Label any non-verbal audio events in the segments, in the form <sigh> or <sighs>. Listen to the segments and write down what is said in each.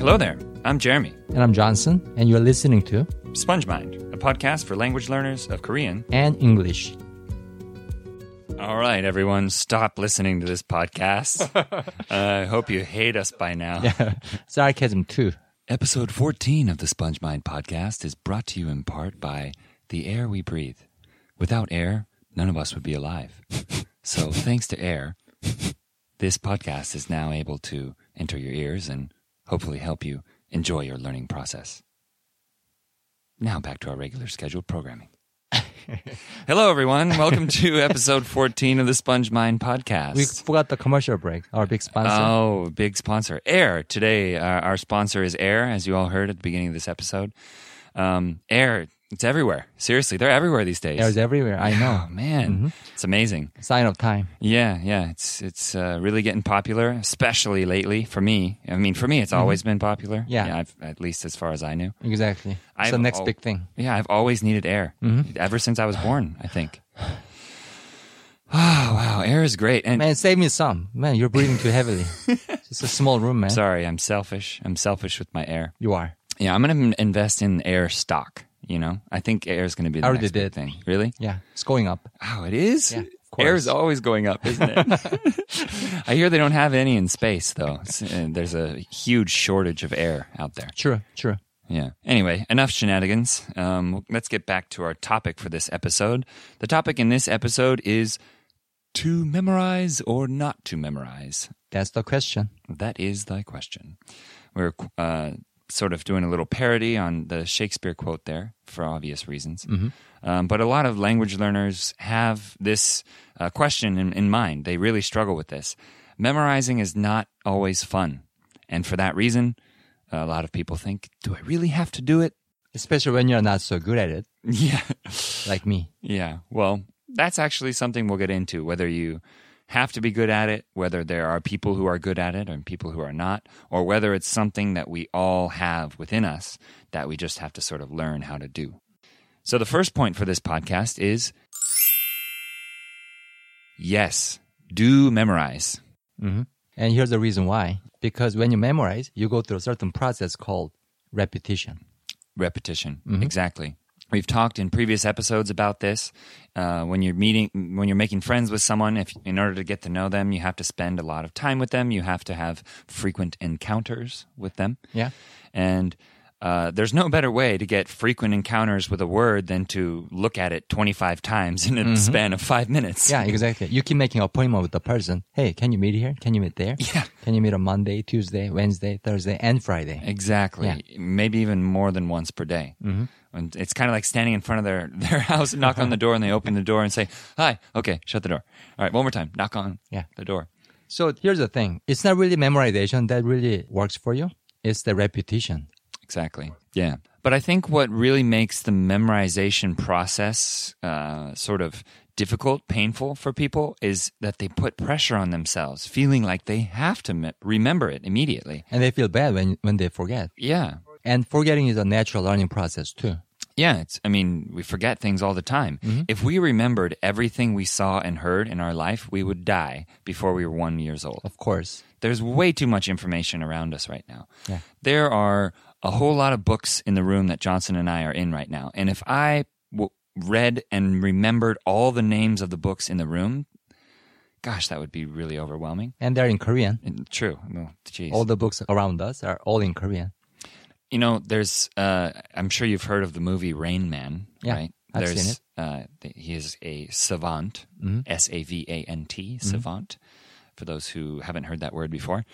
Hello there. I'm Jeremy. And I'm Johnson, and you're listening to Sponge Mind, a podcast for language learners of Korean. and English. All right, everyone, stop listening to this podcast. <laughs> I hope you hate us by now. Sarcasm too. Episode 14 of the Sponge Mind podcast is brought to you in part by the air we breathe. Without air, none of us would be alive. So, thanks to air, this podcast is now able to enter your ears and hopefully help you enjoy your learning process. Now, back to our regular scheduled programming. <laughs> Hello, everyone. Welcome to <laughs> episode 14 of the Sponge Mind podcast. We forgot the commercial break. Our big sponsor. Oh, big sponsor. Air. Today, uh, our sponsor is Air, as you all heard at the beginning of this episode. Um, Air, it's everywhere. Seriously, they're everywhere these days. There's everywhere. I Oh, know. man. It's amazing. Sign of time. Yeah, yeah. It's it's uh, really getting popular, especially lately for me. I mean, for me, it's always been popular. Mm-hmm. Yeah. I've, at least as far as I knew. Exactly. It's the next al- big thing. Yeah, I've always needed air Mm-hmm. ever since I was born. I think. <sighs> <sighs> Oh wow, air is great. And Man, save me some. Man, you're breathing too heavily. <laughs> It's a small room, man. sorry, I'm selfish. I'm selfish with my air. You are. Yeah, I'm going to invest in air stock. You know, I think air is going to be the I already next big did. thing. Really? Yeah, it's going up. Oh, it is. Yeah, of course. Air is always going up, isn't it? <laughs> I hear they don't have any in space though. It's- uh, There's a huge shortage of air out there. True, true. Yeah. Anyway, enough shenanigans. Um, let's get back to our topic for this episode. The topic in this episode is to memorize or not to memorize. That's the question. That is thy question. We're uh, sort of doing a little parody on the Shakespeare quote there for obvious reasons. Um, but a lot of language learners have this uh, question in, in mind. They really struggle with this. Memorizing is not always fun. And for that reason, a lot of people think, do I really have to do it? Especially when you're not so good at it, <laughs> Yeah. like me. Yeah. Well, that's actually something we'll get into whether you have to be good at it, whether there are people who are good at it and people who are not, or whether it's something that we all have within us that we just have to sort of learn how to do. So, the first point for this podcast is yes, do memorize. hmm And here's the reason why. Because when you memorize, you go through a certain process called repetition. repetition exactly we've talked in previous episodes about this. Uh, when you're meeting when you're making friends with someone if in order to get to know them you have to spend a lot of time with them. You have to have frequent encounters with them. Yeah. and uh, there's no better way to get frequent encounters with a word than to look at it 25 times in a span of five minutes Yeah, exactly. You keep making appointment with the person. Hey, can you meet here? Can you meet there? <laughs> Yeah. Can you meet on Monday, Tuesday, Wednesday, Thursday, and Friday? Exactly. Yeah. Maybe even more than once per day. Mm-hmm. And it's kind of like standing in front of their, <laughs> their house, knock on the door, and they open the door and say, Hi, okay, shut the door. All right, one more time, knock on Yeah. the door. So here's the thing. It's not really memorization that really works for you. It's the repetition. Exactly. Yeah. But I think what really makes the memorization process uh, sort of difficult, painful for people is that they put pressure on themselves, feeling like they have to me- remember it immediately. And they feel bad when, when they forget. Yeah. And forgetting is a natural learning process too. Yeah, it's I mean, we forget things all the time. Mm-hmm. If we remembered everything we saw and heard in our life, we would die before we were 1 years old. Of course. There's way too much information around us right now. Yeah. There are a whole lot of books in the room that Johnson and I are in right now. And if I w- read and remembered all the names of the books in the room, gosh, that would be really overwhelming. And they're in Korean. True. Well, geez. All the books around us are all in Korean You know, there's. Uh, I'm sure you've heard of the movie Rain Man, Yeah, right? I've there's, seen it. Uh, th- he is a savant, S A V A N T, Mm-hmm. savant. For those who haven't heard that word before,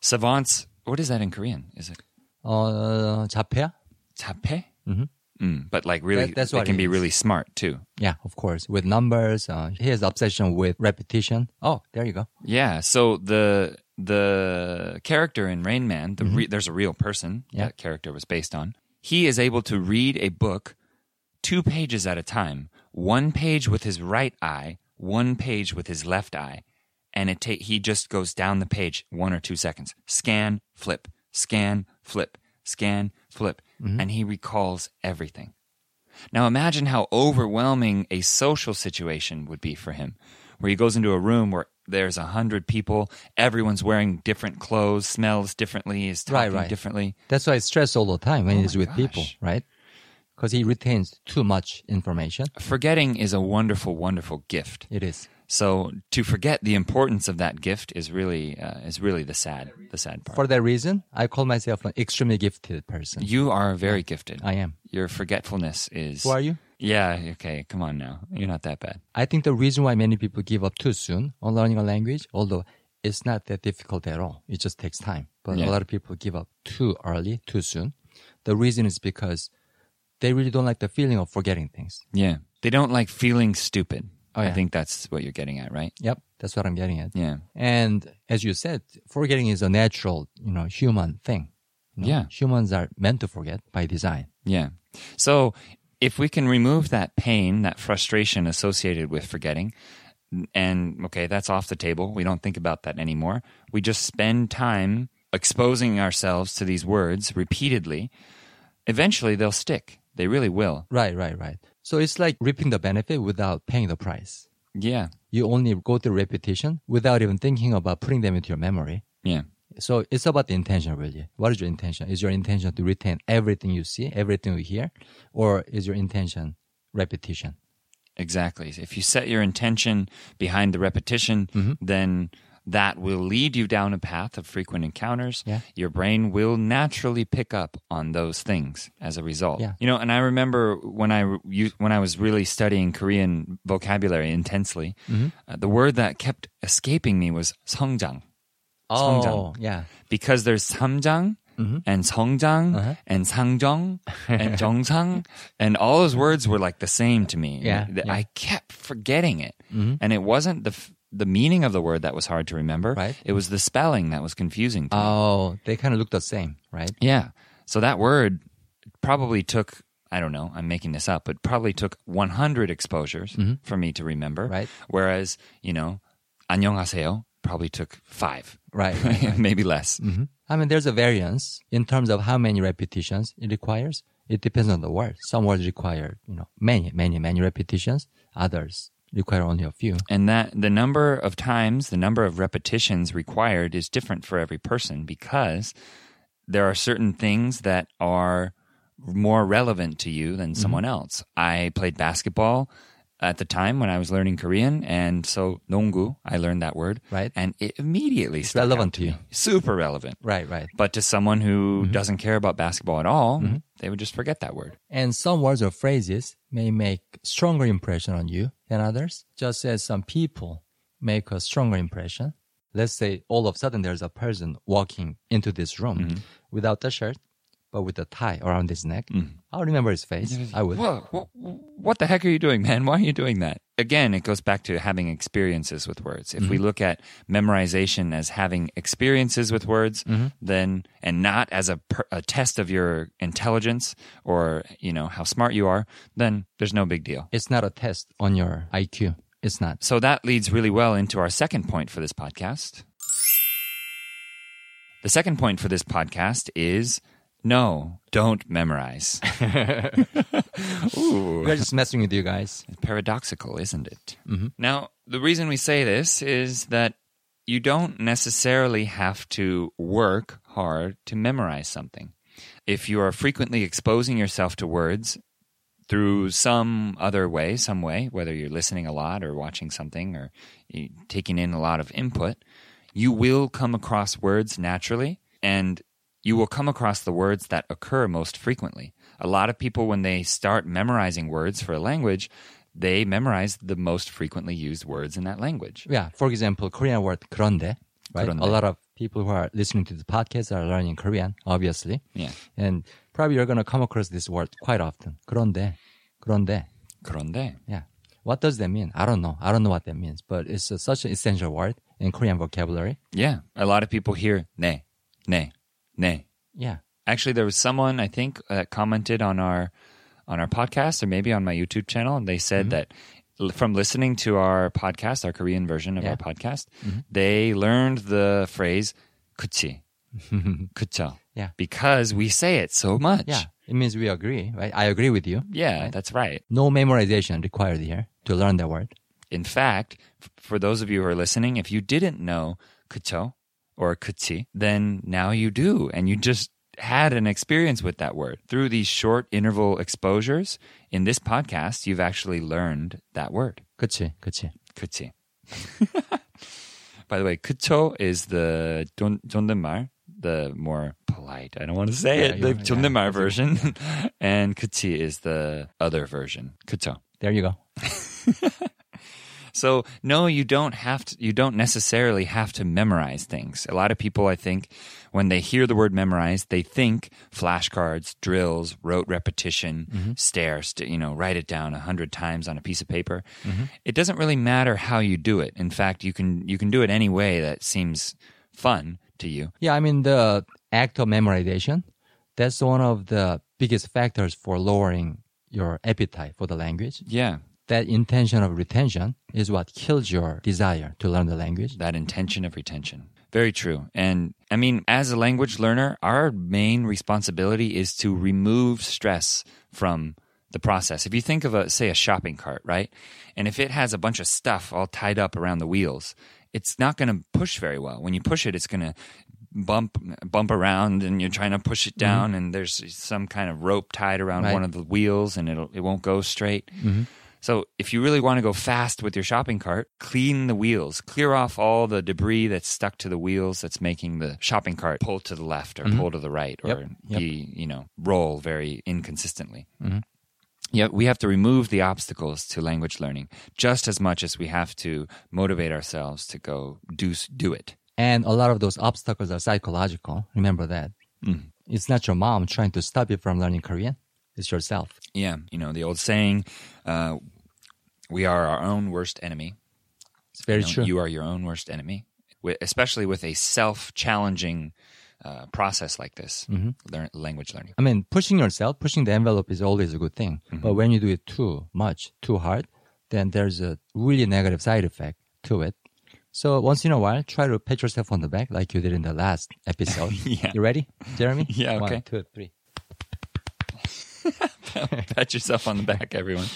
savants. What is that in Korean? Is it Uh, 자폐야? tape? Mhm. Mm, but like really, That- that's they what can it be is. really smart too. Yeah, of course. With numbers. Uh, he has obsession with repetition. Oh, there you go. Yeah. So the the character in Rain Man, the re- there's a real person Mm-hmm. Yeah. that character was based on. He is able to read a book two pages at a time, one page with his right eye, one page with his left eye, and it ta- he just goes down the page one or two seconds. Scan, flip, scan, flip, scan, flip, and he recalls everything. Now imagine how overwhelming a social situation would be for him, where he goes into a room where there's a hundred people, everyone's wearing different clothes, smells differently, is Right, talking right. differently. That's why I stress all the time when Oh he's with people, right? Because he retains too much information. Forgetting is a wonderful, wonderful gift. It is. So to forget the importance of that gift is really uh, is really the sad the sad part. For that reason, I call myself an extremely gifted person. you are very gifted. I am. Your forgetfulness is. Who are you? Yeah. Okay. Come on now. You're not that bad. I think the reason why many people give up too soon on learning a language, although it's not that difficult at all, it just takes time. But Yeah. a lot of people give up too early, too soon. The reason is because they really don't like the feeling of forgetting things. Yeah. They don't like feeling stupid. Oh, I think that's what you're getting at, right? Yep, that's what I'm getting at. Yeah. And as you said, forgetting is a natural, you know, human thing. You know, Yeah. Humans are meant to forget by design. Yeah. So if we can remove that pain, that frustration associated with forgetting, and okay, that's off the table. We don't think about that anymore. We just spend time exposing ourselves to these words repeatedly. Eventually, they'll stick. They really will. Right, right, right. So it's like reaping the benefit without paying the price. Yeah. You only go through repetition without even thinking about putting them into your memory. Yeah. So it's about the intention, really. What is your intention? Is your intention to retain everything you see, everything you hear, or is your intention repetition? Exactly. If you set your intention behind the repetition, Mm-hmm. then that will lead you down a path of frequent encounters. Yeah. Your brain will naturally pick up on those things as a result. Yeah. You know, and I remember when I when I was really studying Korean vocabulary intensely, Mm-hmm. uh, the word that kept escaping me was 성장 Oh, yeah. because there's samjang and 성장 Uh-huh. and 상정 and <laughs> 정상 and all those words were like the same to me. Yeah, Th- yeah. I kept forgetting it, and it wasn't the f- the meaning of the word that was hard to remember. Right. It was the spelling that was confusing to me. Oh, they kind of look the same, right? Yeah. So that word probably took. I don't know. I'm making this up, but probably took 100 exposures for me to remember. Mm-hmm. Right. Whereas, you know, 안녕하세요 probably took five, <laughs> Right. right. maybe less. Mm-hmm. I mean, there's a variance in terms of how many repetitions it requires. It depends on the word. Some words require, you know, many, many, many repetitions. Others require only a few. And that the number of times, the number of repetitions required is different for every person because there are certain things that are more relevant to you than mm-hmm. someone else. I played basketball at the time when I was learning Korean, and so 농구, I learned that word, Right. And it immediately stuck relevant to you. super relevant. Right, right. But to someone who mm-hmm. doesn't care about basketball at all, mm-hmm. they would just forget that word. And some words or phrases may make stronger impression on you than others, just as some people make a stronger impression. Let's say all of a sudden there's a person walking into this room mm-hmm. without the shirt, but with a tie around his neck. Mm. I'll remember his face. I would. Whoa, wha- what the heck are you doing, man? Why are you doing that? Again, it goes back to having experiences with words. If we mm-hmm. look at memorization as having experiences with words, mm-hmm. then and not as a, per, a test of your intelligence or you know how smart you are, then there's no big deal. It's not a test on your IQ. It's not. So that leads really well into our second point for this podcast. The second point for this podcast is no, don't memorize. <laughs> <laughs> We're just messing with you guys. paradoxical, isn't it? Mm-hmm. Now, the reason we say this is that you don't necessarily have to work hard to memorize something. If you are frequently exposing yourself to words through some other way, some way, whether you're listening a lot or watching something or taking in a lot of input, you will come across words naturally and you will come across the words that occur most frequently. A lot of people, when they start memorizing words for a language, they memorize the most frequently used words in that language. Yeah. For example, Korean word 그런데, right? 그런데. A lot of people who are listening to the podcast are learning Korean, obviously. Yeah. And probably you're going to come across this word quite often. 그런데, 그런데. 그런데. Yeah. What does that mean? I don't know. I don't know what that means, but it's a, such an essential word in Korean vocabulary. Yeah. A lot of people hear 네, 네, Nay. Yeah. Actually, there was someone I think that commented on our on our podcast or maybe on my YouTube channel, and they said mm-hmm. that from listening to our podcast, our Korean version of yeah. our podcast, mm-hmm. they learned the phrase "kuchi," <laughs> "kucha," yeah, because we say it so much. Yeah, it means we agree, right? I agree with you. Yeah, right? that's right. No memorization required here to learn that word. In fact, f- for those of you who are listening, if you didn't know "kucho," or 그치, then now you do. And you just had an experience with that word. Through these short interval exposures in this podcast, you've actually learned that word. 그치, 그치. 그치. By the way, 그쵸 is the 존, 존댓말, the more polite, I don't want to say Yeah, it, the you're- yeah, 존댓말 that's version. <laughs> and 그치 is the other version. 그쵸. There you go. <laughs> So no, you don't have to. You don't necessarily have to memorize things. A lot of people, I think, when they hear the word memorize, they think flashcards, drills, rote repetition, mm-hmm. stare, st- you know, write it down a hundred times on a piece of paper. Mm-hmm. It doesn't really matter how you do it. In fact, you can you can do it any way that seems fun to you. Yeah, I mean the act of memorization. That's one of the biggest factors for lowering your appetite for the language. Yeah, That intention of retention is what kills your desire to learn the language. that intention of retention. Very true. And I mean, as a language learner, our main responsibility is to remove stress from the process. If you think of a, say, a shopping cart, right? And if it has a bunch of stuff all tied up around the wheels, it's not going to push very well. When you push it, it's going to bump bump around and you're trying to push it down mm-hmm. and there's some kind of rope tied around Right. one of the wheels and it'll it won't go straight. Mm-hmm. So if you really want to go fast with your shopping cart, clean the wheels, clear off all the debris that's stuck to the wheels that's making the shopping cart pull to the left or mm-hmm. pull to the right or Yep, yep. be, you know, roll very inconsistently. Mm-hmm. Yeah, we have to remove the obstacles to language learning just as much as we have to motivate ourselves to go do do it. And a lot of those obstacles are psychological. Remember that. Mm-hmm. It's not your mom trying to stop you from learning Korean. It's yourself. Yeah, you know the old saying, uh, "We are our own worst enemy." It's very You know, true. You are your own worst enemy, especially with a self-challenging uh, process like this, Mm-hmm. learn, language learning. I mean, pushing yourself, pushing the envelope is always a good thing. But when you do it too much, too hard, then there's a really negative side effect to it. So once in a while, try to pat yourself on the back like you did in the last episode. <laughs> Yeah. You ready, Jeremy? <laughs> Yeah, okay. One, two, three. <laughs> Pat yourself on the back, everyone.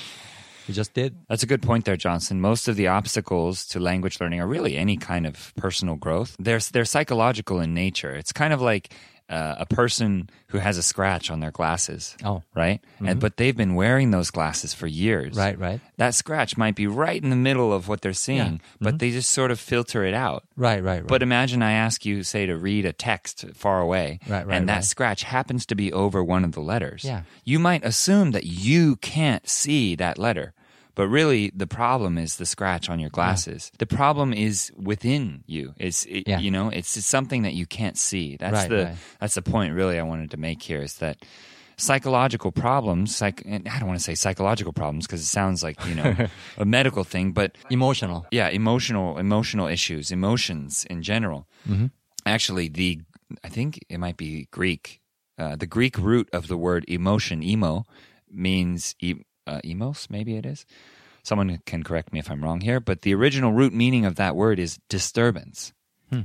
You just did. That's a good point there, Johnson. Most of the obstacles to language learning are really any kind of personal growth. They're they're psychological in nature. It's kind of like uh, a person who has a scratch on their glasses. Oh. right. And but they've been wearing those glasses for years. Right, right. That scratch might be right in the middle of what they're seeing, but they just sort of filter it out. Right, right, right. But imagine I ask you, say, to read a text far away, Right, right, and that right. scratch happens to be over one of the letters. Yeah. You might assume that you can't see that letter. But really, the problem is the scratch on your glasses. The problem is within you. It's it, Yeah. you know, it's, it's something that you can't see. That's Right, the right. that's the point. Really, I wanted to make here is that psychological problems. Psych, I don't want to say psychological problems because it sounds like you know <laughs> a medical thing, but Emotional. yeah emotional emotional issues emotions in general actually the i think it might be greek uh, the greek root of the word emotion emo means e- uh, emos maybe it is. Someone can correct me if i'm wrong here but the original root meaning of that word is disturbance.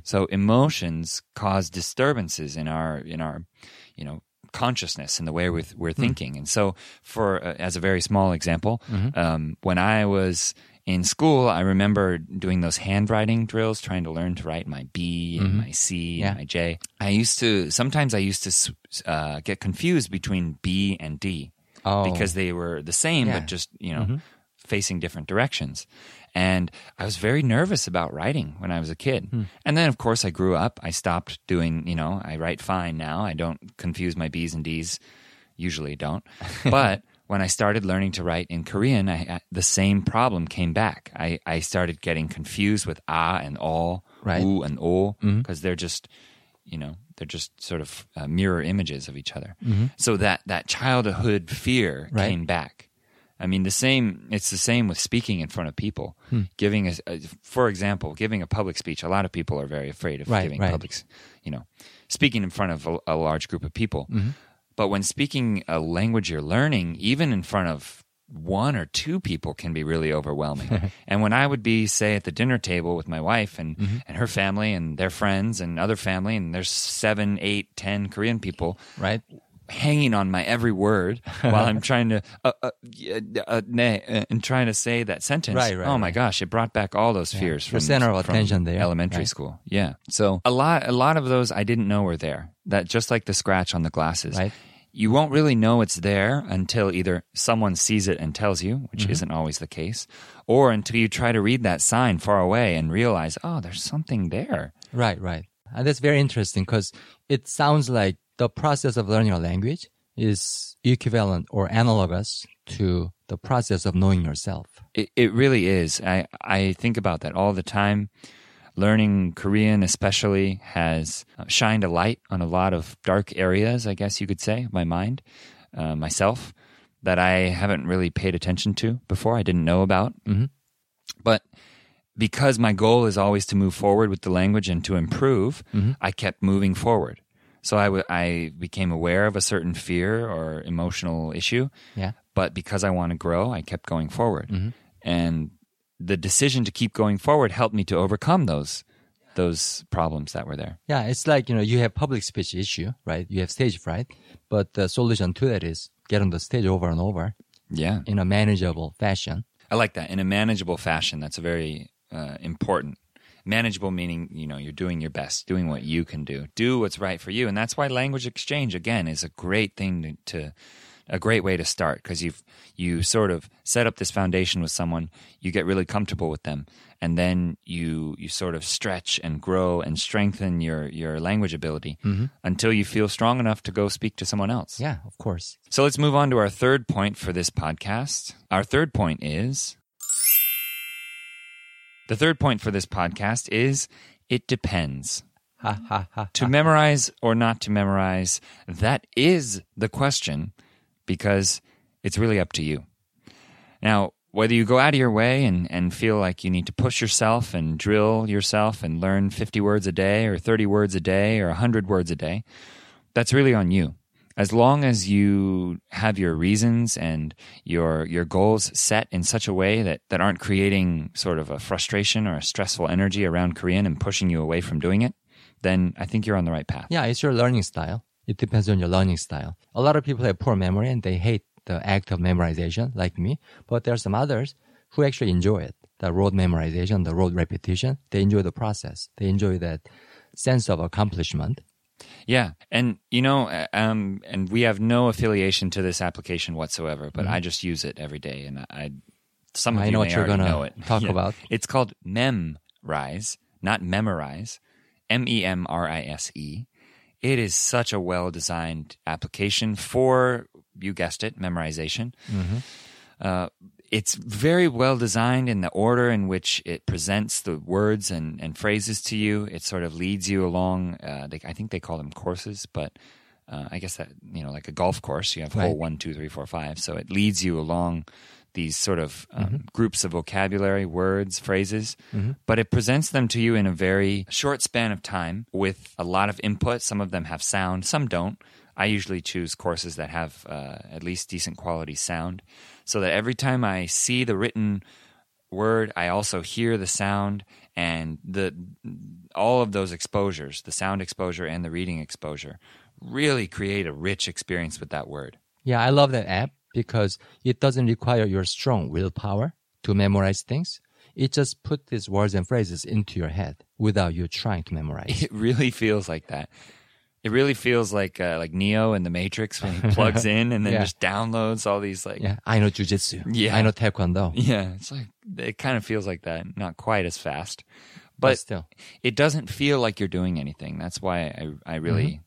So emotions cause disturbances in our in our you know consciousness in the way we're, we're thinking. And so for uh, as a very small example um, when i was in school i remember doing those handwriting drills trying to learn to write my b and my c Yeah. and my j. I used to sometimes i used to uh, get confused between b and d Oh. because they were the same Yeah. but just you know mm-hmm. facing different directions. And i was very nervous about writing when i was a kid. Hmm. And then of course i grew up. I stopped doing you know i write fine now. I don't confuse my b's and d's. Usually don't. <laughs> But when i started learning to write in korean I, I, the same problem came back. I, I started getting confused with ah and all Right. oo and o mm-hmm. because they're just you know they're just sort of uh, mirror images of each other so that that childhood fear Right. came back i mean the same it's the same with speaking in front of people Hmm. giving a, a for example giving a public speech a lot of people are very afraid of Right, giving right. public you know speaking in front of a, a large group of people Mm-hmm. but when speaking a language you're learning even in front of one or two people can be really overwhelming. <laughs> and when I would be, say, at the dinner table with my wife and, Mm-hmm. and her family and their friends and other family, and there's seven, eight, ten Korean people, Right. hanging on my every word <laughs> while I'm trying to uh, uh, yeah, uh, 네, uh, and trying to say that sentence. Right, right, oh my right. gosh, it brought back all those fears The from center of attention there, elementary right. school. Yeah. So a lot a lot of those I didn't know were there. That just like the scratch on the glasses. Right. You won't really know it's there until either someone sees it and tells you, which Mm-hmm. isn't always the case, or until you try to read that sign far away and realize, oh, there's something there. Right, right. And that's very interesting because it sounds like the process of learning a language is equivalent or analogous to the process of knowing yourself. It, it really is. I, I think about that all the time. Learning Korean, especially, has uh, shined a light on a lot of dark areas, I guess you could say, my mind, uh, myself, that I haven't really paid attention to before, I didn't know about. Mhm. But because my goal is always to move forward with the language and to improve, I kept moving forward. So I, w- I became aware of a certain fear or emotional issue Yeah. but because I want to grow, I kept going forward. And the decision to keep going forward helped me to overcome those those problems that were there. Yeah, it's like, you know, you have public speech issue, right? You have stage fright, but the solution to that is get on the stage over and over Yeah, in a manageable fashion. I like that in a manageable fashion. That's a very uh, important. Manageable meaning you know you're doing your best, doing what you can do, do what's right for you, and that's why language exchange again is a great thing to. to a great way to start because you've you sort of set up this foundation with someone, you get really comfortable with them, and then you you sort of stretch and grow and strengthen your your language ability mm-hmm. until you feel strong enough to go speak to someone else. Yeah, of course. So let's move on to our third point for this podcast. Our third point is the third point for this podcast is it depends. Ha ha ha. To memorize or not to memorize, that is the question because it's really up to you. Now, whether you go out of your way and, and feel like you need to push yourself and drill yourself and learn 50 words a day or 30 words a day or 100 words a day, that's really on you. As long as you have your reasons and your your goals set in such a way that, that aren't creating sort of a frustration or a stressful energy around Korean and pushing you away from doing it, then I think you're on the right path. Yeah, it's your learning style. It depends on your learning style. A lot of people have poor memory and they hate the act of memorization, like me. But there are some others who actually enjoy it. The rote memorization, the rote repetition. They enjoy the process. They enjoy that sense of accomplishment. Yeah, and you know, uh, um, and we have no affiliation to this application whatsoever, but I just use it every day, and I, some of I you know may what you're gonna know it. talk <laughs> about. It's called Memrise, not memorize. M E M R I S E. It is such a well designed application for you guessed it, memorization. Mm-hmm. Uh, it's very well designed in the order in which it presents the words and, and phrases to you. It sort of leads you along. Uh, they, I think they call them courses, but uh, I guess that you know, like a golf course, you have hole Right. one, two, three, four, five. So it leads you along these sort of um, Mm-hmm. groups of vocabulary, words, phrases, but it presents them to you in a very short span of time with a lot of input. Some of them have sound, some don't. I usually choose courses that have uh, at least decent quality sound so that every time I see the written word, I also hear the sound and the all of those exposures, the sound exposure and the reading exposure, really create a rich experience with that word. Yeah, I love that app because it doesn't require your strong willpower to memorize things. It just put these words and phrases into your head without you trying to memorize. <laughs> It really feels like that. It really feels like uh, like Neo in the Matrix when he plugs <laughs> in and then Yeah. just downloads all these like yeah, I know jujitsu. Yeah. I know taekwondo. Yeah, it's like it kind of feels like that. Not quite as fast, But, but still, it doesn't feel like you're doing anything. That's why I I really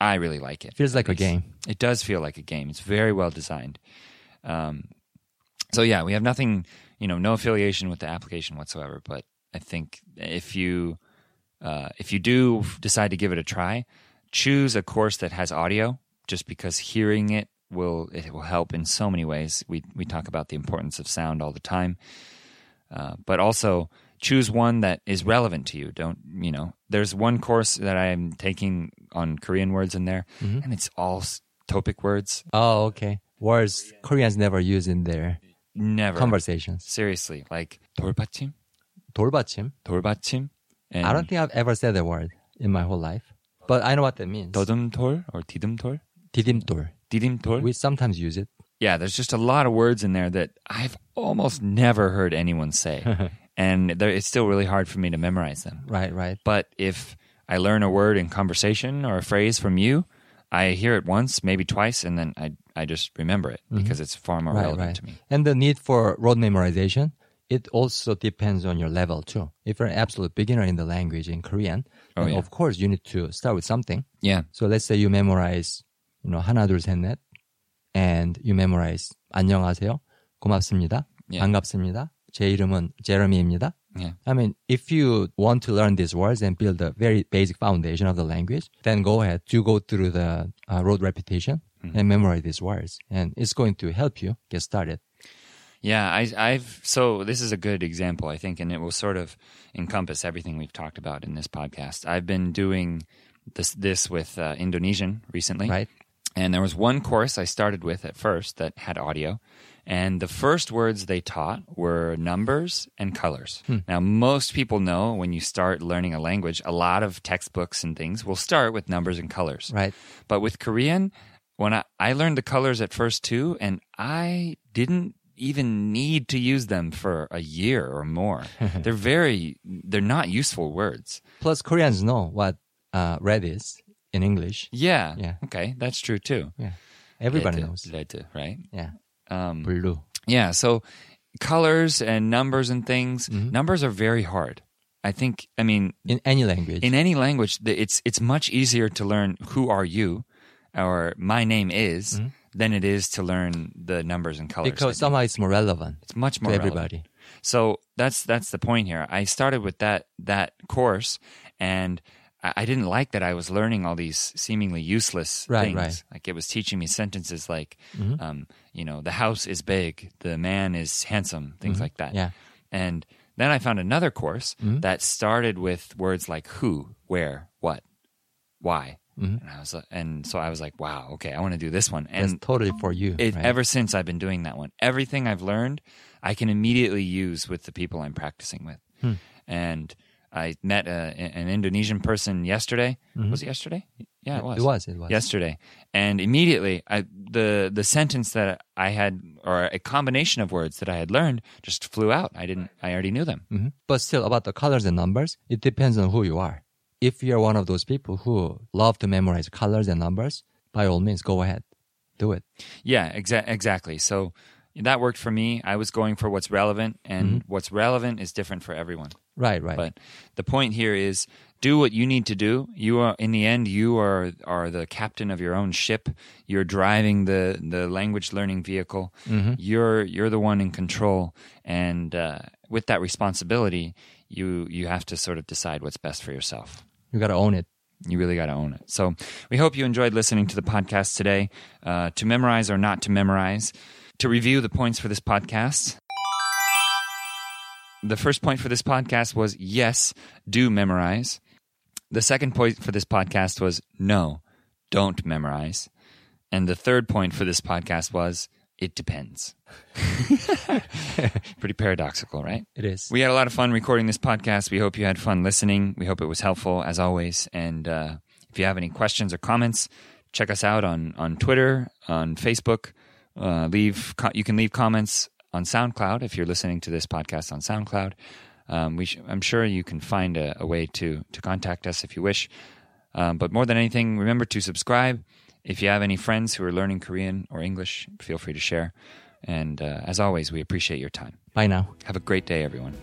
I really like it. Feels like a game. It does feel like a game. It's very well designed. Um, so yeah, we have nothing, you know, no affiliation with the application whatsoever. But I think if you uh, if you do decide to give it a try, choose a course that has audio, just because hearing it will it will help in so many ways. We we talk about the importance of sound all the time, uh, but also choose one that is relevant to you. Don't you know? There's one course that I'm taking on Korean words in there, and it's all s- topic words. Oh, okay. Words Koreans never use in their Never conversations. seriously like 돌받침, 돌받침. 돌받침, and I don't think I've ever said that word in my whole life, but I know what that means. 더듬돌 or 디듬돌. 디딤돌. 디딤돌. We sometimes use it. yeah, there's just a lot of words in there that I've almost never heard anyone say, <laughs> and they're- it's still really hard for me to memorize them. Right, right. But if I learn a word in conversation or a phrase from you. I hear it once, maybe twice, and then I, I just remember it mm-hmm. because it's far more right, relevant right. to me. And the need for rote memorization, it also depends on your level too. If you're an absolute beginner in the language in Korean, oh, yeah. of course you need to start with something. Yeah. So let's say you memorize, you know, 하나 둘 셋 넷, and you memorize 안녕하세요, 고맙습니다, yeah. 반갑습니다, 제 이름은 제러미입니다. Yeah. I mean, if you want to learn these words and build a very basic foundation of the language, then go ahead to go through the uh, rote repetition Mm-hmm. and memorize these words, and it's going to help you get started. Yeah, I, I've so this is a good example, I think, and it will sort of encompass everything we've talked about in this podcast. I've been doing this this with uh, Indonesian recently, Right. And there was one course I started with at first that had audio, and the first words they taught were numbers and colors. Now, most people know when you start learning a language, a lot of textbooks and things will start with numbers and colors. Right. But with Korean, when I, I learned the colors at first too, and I didn't even need to use them for a year or more. <laughs> they're very, they're not useful words. Plus, Koreans know what uh, red is in English. Yeah. Yeah. Okay. That's true too. Yeah, everybody Letter, knows. letter, right? Yeah, Um, blue. yeah. So colors and numbers and things, Mm-hmm. numbers are very hard. I think, I mean, In any language. in any language, it's it's much easier to learn who are you or my name is than it is to learn the numbers and colors. Mm-hmm. because somehow it's more relevant it's much to more relevant. everybody. So that's that's the point here. I started with that that course, and I, didn't like that I was learning all these seemingly useless Right, things. right. Mm-hmm. Like it was teaching me sentences like, um, you know, the house is big, the man is handsome, things like that. Yeah. And then I found another course Mm-hmm. that started with words like who, where, what, why. Mm-hmm. And I was, and so I was like, wow, okay, I want to do this one. That's And totally for you. it, right? ever since I've been doing that one, everything I've learned, I can immediately use with the people I'm practicing with. Hmm. And I met a, an Indonesian person yesterday. Was it yesterday? Yeah, it was. Mm-hmm. It was. It was. Yesterday, and immediately, I, the the sentence that I had, or a combination of words that I had learned, just flew out. I didn't. I already knew them. Mhm. But still, about the colors and numbers, it depends on who you are. If you're one of those people who love to memorize colors and numbers, by all means, go ahead, do it. Yeah, exa- exactly. So that worked for me. I was going for what's relevant, and Mm-hmm. what's relevant is different for everyone. Right, right. But the point here is do what you need to do. You are in the end you are are the captain of your own ship. You're driving the the language learning vehicle. Mm-hmm. You're you're the one in control and uh, with that responsibility you you have to sort of decide what's best for yourself. you gotta own it. You really got to own it. So we hope you enjoyed listening to the podcast today. Uh, to memorize or not to memorize, to review the points for this podcast. The first point for this podcast was yes, do memorize. The second point for this podcast was no, don't memorize. And the third point for this podcast was it depends. <laughs> Pretty paradoxical, right? It is. We had a lot of fun recording this podcast. We hope you had fun listening. We hope it was helpful as always. And uh, if you have any questions or comments, check us out on on Twitter, on Facebook. Uh, leave you can leave comments on SoundCloud if you're listening to this podcast on SoundCloud. Um, we sh- I'm sure you can find a, a way to to contact us if you wish. Um, but more than anything, remember to subscribe. If you have any friends who are learning Korean or English, feel free to share. And uh, as always, we appreciate your time. Bye now. Have a great day, everyone.